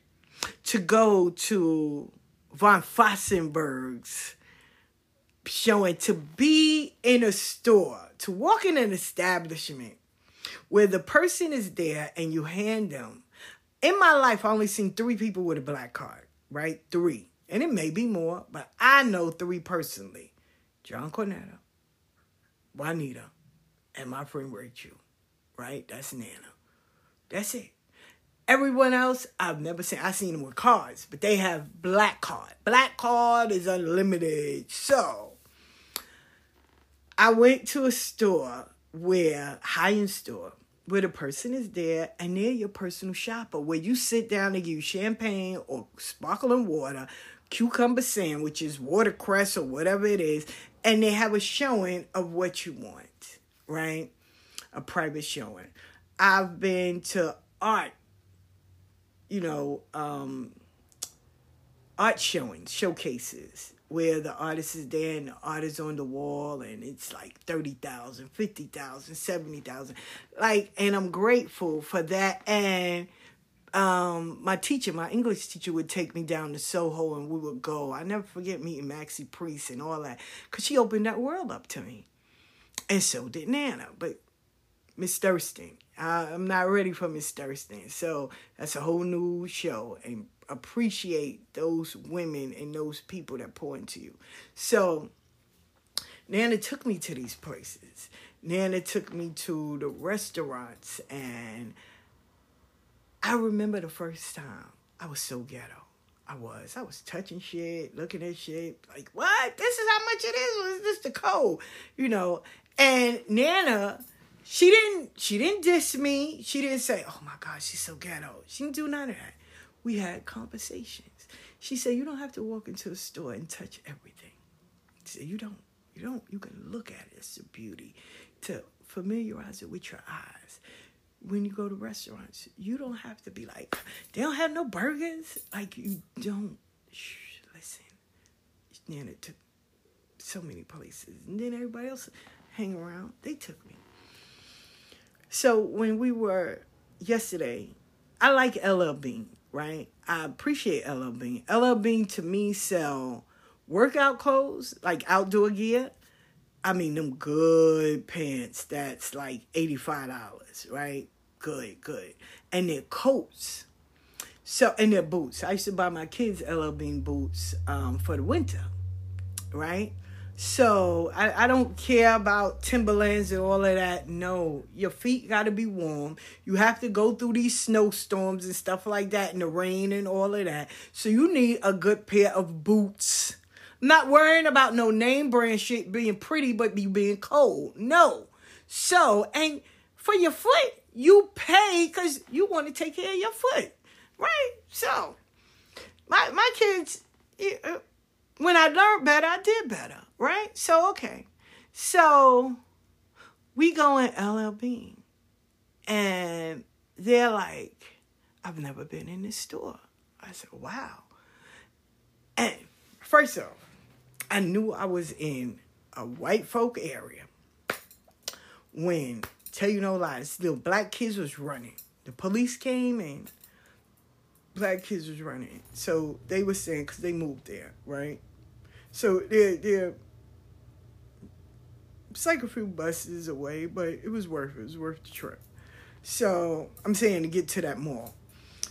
to go to von Furstenberg's showing to be in a store, to walk in an establishment where the person is there and you hand them. In my life, I only seen three people with a black card, right? Three. And it may be more, but I know three personally. John Cornetto, Juanita, and my friend Rachel, right? That's Nana. That's it. Everyone else, I've never seen. I've seen them with cards, but they have black card. Black card is unlimited. So, I went to a store where high end store where the person is there and they're your personal shopper. Where you sit down and you champagne or sparkling water cucumber sandwiches watercress or whatever it is and they have a showing of what you want right? A private showing. I've been to art you know um art showings showcases where the artist is there and the artist on the wall and it's like 30,000, 50,000, 70,000. Like, and I'm grateful for that. And um, my teacher, my English teacher would take me down to Soho and we would go. I never forget meeting Maxie Priest and all that because she opened that world up to me. And so did Nana. But Miss Thurston, I'm not ready for Miss Thurston. So that's a whole new show. And appreciate those women and those people that pour into you. So Nana took me to these places. Nana took me to the restaurants and I remember the first time I was so ghetto. I was. I was touching shit, looking at shit, like, what? This is how much it is? Was this the code? You know. And Nana, she didn't she didn't diss me. She didn't say, Oh my God, she's so ghetto. She didn't do none of that we had conversations. She said, You don't have to walk into a store and touch everything. She said, You don't. You don't. You can look at it. It's a beauty. To familiarize it with your eyes. When you go to restaurants, you don't have to be like, they don't have no burgers. Like, you don't. Shh, listen. Nana took so many places. And then everybody else hang around. They took me. So when we were yesterday, I like LL Bean right? I appreciate LL Bean. LL Bean to me sell workout clothes, like outdoor gear. I mean them good pants that's like $85, right? Good, good. And their coats. So and their boots. I used to buy my kids LL Bean boots um, for the winter, right? So I, I don't care about Timberlands and all of that. No, your feet got to be warm. You have to go through these snowstorms and stuff like that and the rain and all of that. So you need a good pair of boots. Not worrying about no name brand shit being pretty, but be being cold. No. So, and for your foot, you pay because you want to take care of your foot, right? So, my my kids, when I learned better, I did better right? So, okay. So, we go in LL Bean, and they're like, I've never been in this store. I said, wow. And first off, I knew I was in a white folk area when, tell you no lies, still black kids was running. The police came and black kids was running. So they were saying, because they moved there, right? So they're, they're it's like a few buses away, but it was worth it. It was worth the trip. So I'm saying to get to that mall.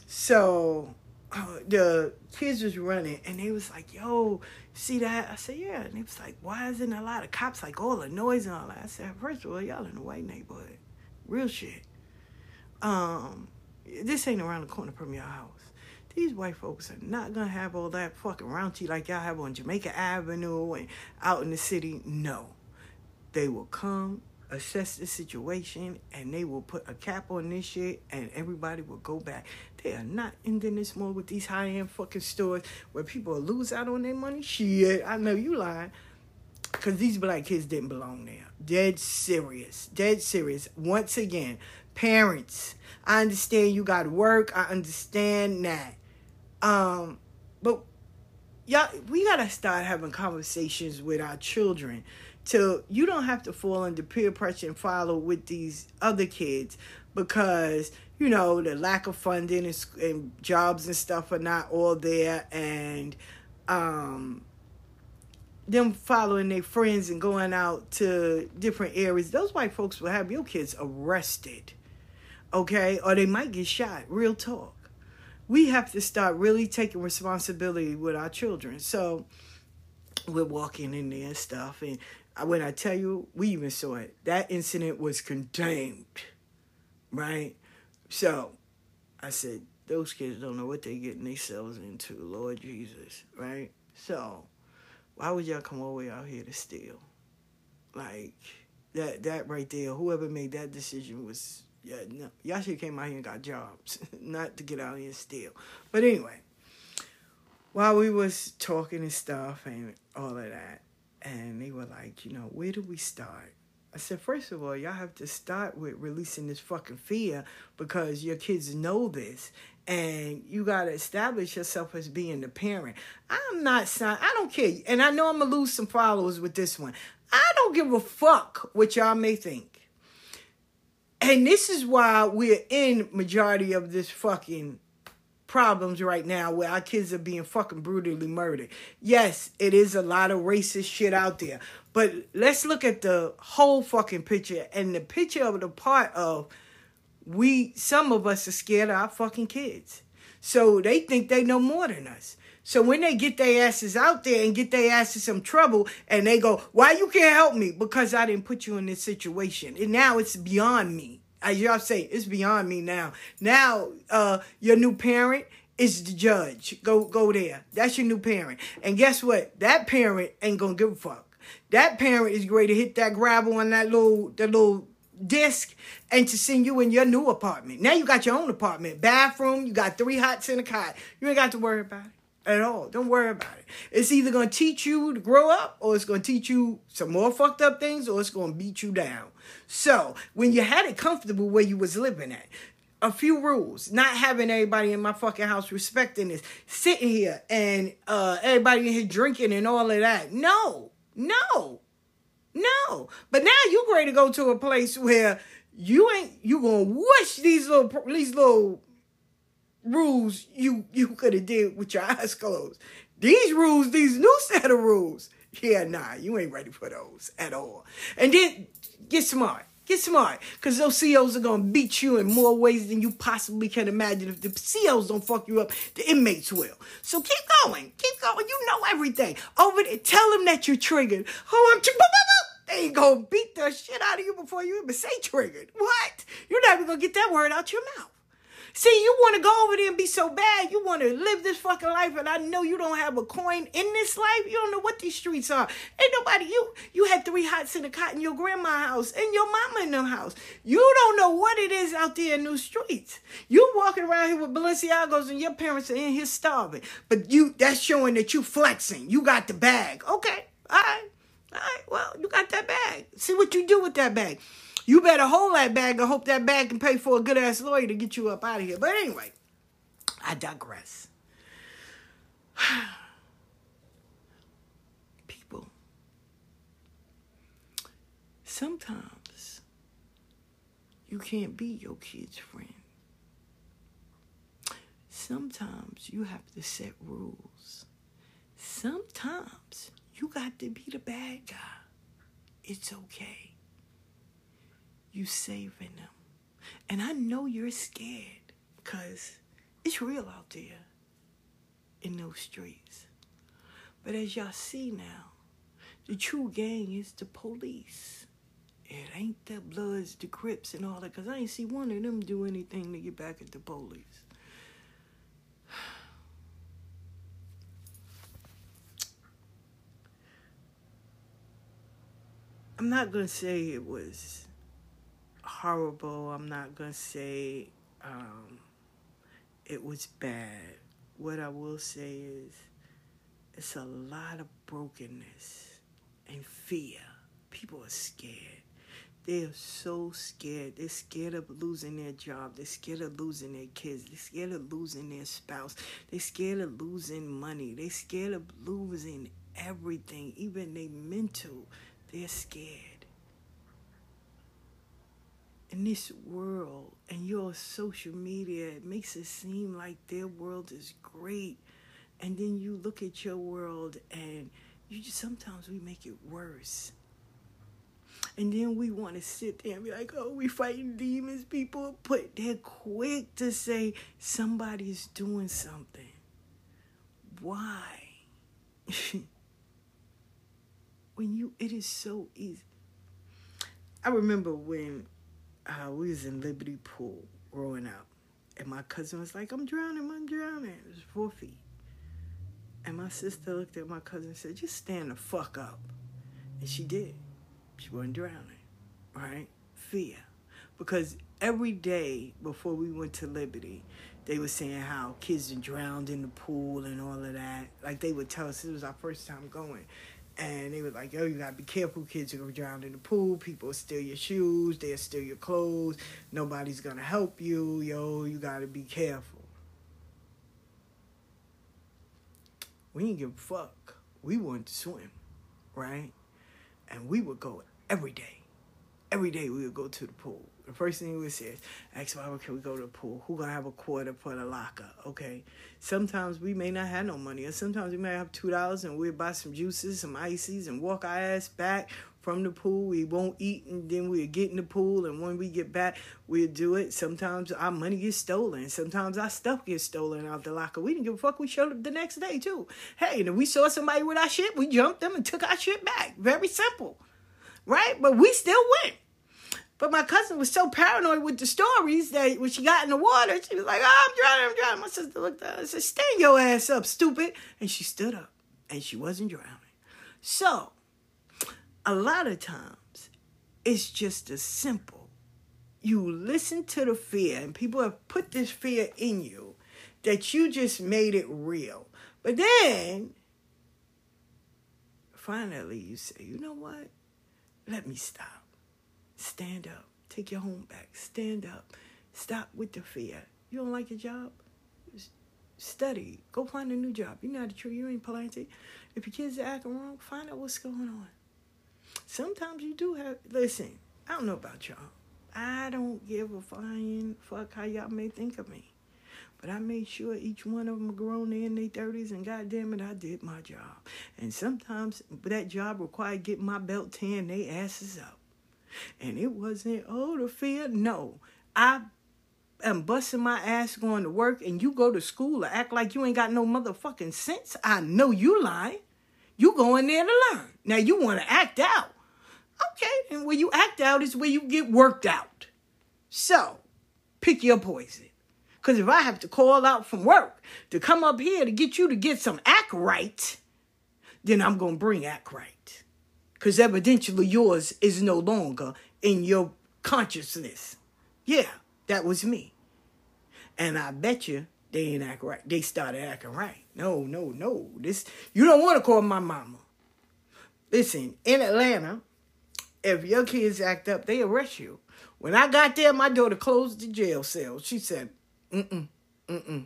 So uh, the kids was running and they was like, yo, see that? I said, yeah. And they was like, why isn't a lot of cops like all the noise and all that? I said, first of all, y'all in a white neighborhood. Real shit. Um, this ain't around the corner from your house. These white folks are not gonna have all that fucking raunchy like y'all have on Jamaica Avenue and out in the city. No. They will come, assess the situation, and they will put a cap on this shit, and everybody will go back. They are not ending this more with these high end fucking stores where people lose out on their money. Shit, I know you lying. Because these black kids didn't belong there. Dead serious. Dead serious. Once again, parents, I understand you got work. I understand that. Um, but y'all, we got to start having conversations with our children to you don't have to fall under peer pressure and follow with these other kids because you know the lack of funding and, and jobs and stuff are not all there and um them following their friends and going out to different areas those white folks will have your kids arrested okay? Or they might get shot real talk we have to start really taking responsibility with our children so we're walking in there and stuff and when I tell you, we even saw it. That incident was condemned, right? So I said, those kids don't know what they're getting themselves into, Lord Jesus, right? So why would y'all come all the way out here to steal? Like that that right there, whoever made that decision was yeah, no, y'all should came out here and got jobs, not to get out here and steal. But anyway, while we was talking and stuff and all of that, and they were like, you know, where do we start? I said, first of all, y'all have to start with releasing this fucking fear because your kids know this and you got to establish yourself as being the parent. I'm not sign. I don't care, and I know I'm gonna lose some followers with this one. I don't give a fuck what y'all may think, and this is why we're in majority of this fucking problems right now where our kids are being fucking brutally murdered. Yes, it is a lot of racist shit out there, but let's look at the whole fucking picture and the picture of the part of we some of us are scared of our fucking kids. So they think they know more than us. So when they get their asses out there and get their asses some trouble and they go, Why you can't help me? Because I didn't put you in this situation. And now it's beyond me. As y'all say, it's beyond me now. Now uh your new parent is the judge. Go go there. That's your new parent. And guess what? That parent ain't gonna give a fuck. That parent is ready to hit that gravel on that little that little disc and to send you in your new apartment. Now you got your own apartment, bathroom, you got three hots and a cot. You ain't got to worry about it at all. Don't worry about it. It's either going to teach you to grow up or it's going to teach you some more fucked up things or it's going to beat you down. So, when you had it comfortable where you was living at, a few rules. Not having everybody in my fucking house respecting this. Sitting here and uh everybody in here drinking and all of that. No. No. No. But now you ready to go to a place where you ain't you gonna wish these little these little rules you you could have did with your eyes closed. These rules, these new set of rules. Yeah, nah, you ain't ready for those at all. And then get smart. Get smart. Because those COs are to beat you in more ways than you possibly can imagine. If the COs don't fuck you up, the inmates will. So keep going. Keep going. You know everything. Over there, tell them that you're triggered. Oh, I'm triggered. They ain't gonna beat the shit out of you before you even say triggered. What? You're not even gonna get that word out your mouth. See, you want to go over there and be so bad. You want to live this fucking life, and I know you don't have a coin in this life. You don't know what these streets are. Ain't nobody. You you had three hots in a cot in your grandma house and your mama in them house. You don't know what it is out there in those streets. You walking around here with Balenciagos and your parents are in here starving. But you that's showing that you flexing. You got the bag. Okay, all right, all right. Well, you got that bag. See what you do with that bag. You better hold that bag and hope that bag can pay for a good ass lawyer to get you up out of here. But anyway, I digress. People, sometimes you can't be your kid's friend. Sometimes you have to set rules. Sometimes you got to be the bad guy. It's okay you saving them. And I know you're scared because it's real out there in those streets. But as y'all see now, the true gang is the police. It ain't the Bloods, the Crips, and all that, because I ain't see one of them do anything to get back at the police. I'm not going to say it was horrible. I'm not going to say um, it was bad. What I will say is it's a lot of brokenness and fear. People are scared. They are so scared. They're scared of losing their job. They're scared of losing their kids. They're scared of losing their spouse. They're scared of losing money. They're scared of losing everything, even their mental. They're scared in this world and your social media, it makes it seem like their world is great. And then you look at your world and you just sometimes we make it worse. And then we want to sit there and be like, oh, we fighting demons, people. But they're quick to say somebody's doing something. Why? when you, it is so easy. I remember when uh, we was in Liberty Pool growing up. And my cousin was like, I'm drowning, I'm drowning. It was four feet. And my sister looked at my cousin and said, just stand the fuck up. And she did. She wasn't drowning, right? Fear. Because every day before we went to Liberty, they were saying how kids drowned in the pool and all of that. Like they would tell us, it was our first time going and they were like, "Yo, you gotta be careful, kids are gonna drown in the pool. People steal your shoes, they'll steal your clothes. Nobody's gonna help you. Yo, you gotta be careful." We didn't give a fuck. We wanted to swim, right? And we would go every day. Every day we would go to the pool. The first thing we would say ask Mama, can we go to the pool? Who gonna have a quarter for the locker? Okay. Sometimes we may not have no money, or sometimes we may have two dollars and we'll buy some juices, some ices, and walk our ass back from the pool. We won't eat and then we'll get in the pool and when we get back, we'll do it. Sometimes our money gets stolen. Sometimes our stuff gets stolen out the locker. We didn't give a fuck. We showed up the next day too. Hey, and we saw somebody with our shit, we jumped them and took our shit back. Very simple. Right? But we still went. But my cousin was so paranoid with the stories that when she got in the water, she was like, oh, I'm drowning, I'm drowning. My sister looked at her and said, Stand your ass up, stupid. And she stood up and she wasn't drowning. So, a lot of times, it's just as simple. You listen to the fear, and people have put this fear in you that you just made it real. But then, finally, you say, You know what? Let me stop Stand up. Take your home back. Stand up. Stop with the fear. You don't like your job? Study. Go find a new job. You're not a true. You ain't planted. If your kids are acting wrong, find out what's going on. Sometimes you do have. Listen, I don't know about y'all. I don't give a flying fuck how y'all may think of me. But I made sure each one of them grown in their 30s, and goddamn it, I did my job. And sometimes that job required getting my belt tan, they asses up. And it wasn't, oh, the fear. No. I am busting my ass going to work and you go to school and act like you ain't got no motherfucking sense. I know you lying. You going there to learn. Now you want to act out. Okay, and where you act out is where you get worked out. So, pick your poison. Because if I have to call out from work to come up here to get you to get some act right, then I'm going to bring act right because evidently yours is no longer in your consciousness. Yeah, that was me. And I bet you they ain't act right. They started acting right. No, no, no. This you don't want to call my mama. Listen, in Atlanta, if your kids act up, they arrest you. When I got there, my daughter closed the jail cell. She said, mm-mm, mm-mm.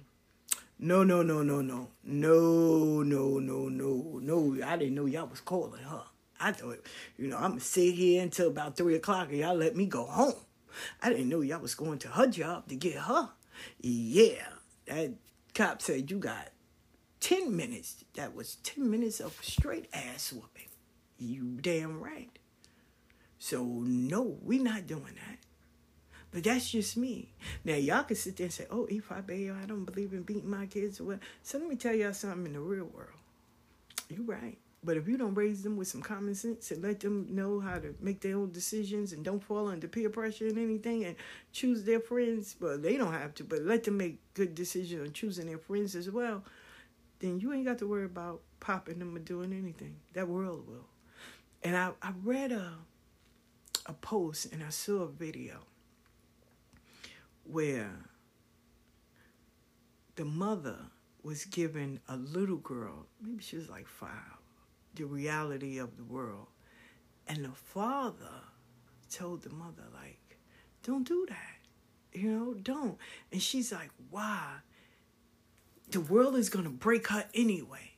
No, no, no, no, no. No, no, no, no, no. I didn't know y'all was calling her. I thought, you know, I'm gonna sit here until about three o'clock and y'all let me go home. I didn't know y'all was going to her job to get her. Yeah, that cop said you got 10 minutes. That was 10 minutes of straight ass whooping. You damn right. So, no, we not doing that. But that's just me. Now, y'all can sit there and say, oh, if I bail, I don't believe in beating my kids. Well, so let me tell y'all something in the real world. You're right. But if you don't raise them with some common sense and let them know how to make their own decisions and don't fall under peer pressure and anything and choose their friends, well, they don't have to, but let them make good decisions on choosing their friends as well, then you ain't got to worry about popping them or doing anything. That world will. And I, I read a, a post and I saw a video where the mother was giving a little girl, maybe she was like five, the reality of the world. And the father told the mother, like, don't do that. You know, don't. And she's like, why? The world is going to break her anyway.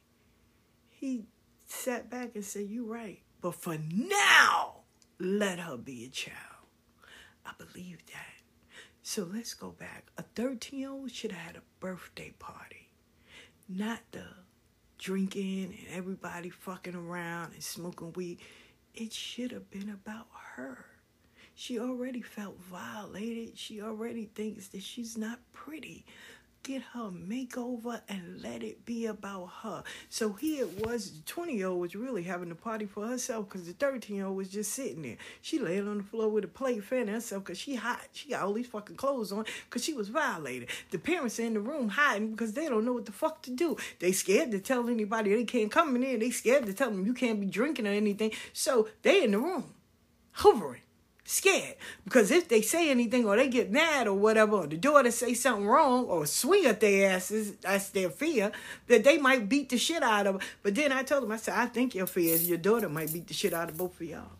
He sat back and said, You're right. But for now, let her be a child. I believe that. So let's go back. A 13 year old should have had a birthday party, not the drinking and everybody fucking around and smoking weed. It should have been about her. She already felt violated. She already thinks that she's not pretty get her makeover and let it be about her. So here it was, the 20 year old was really having a party for herself because the 13 year old was just sitting there. She laying on the floor with a plate fanning herself because she hot. She got all these fucking clothes on because she was violated. The parents are in the room hiding because they don't know what the fuck to do. They scared to tell anybody they can't come in there. They scared to tell them you can't be drinking or anything. So they in the room hovering scared because if they say anything or they get mad or whatever, or the daughter say something wrong or swing at their asses, that's their fear that they might beat the shit out of them. But then I told them, I said, I think your fear is your daughter might beat the shit out of both of y'all.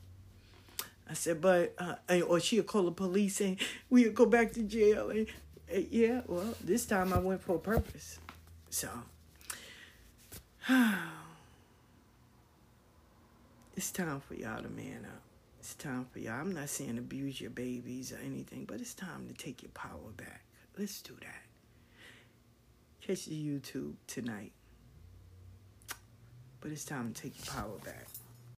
I said, but uh, or she'll call the police and we'll go back to jail. And, and yeah, well, this time I went for a purpose. So it's time for y'all to man up. It's time for y'all. I'm not saying abuse your babies or anything, but it's time to take your power back. Let's do that. Catch the YouTube tonight. But it's time to take your power back.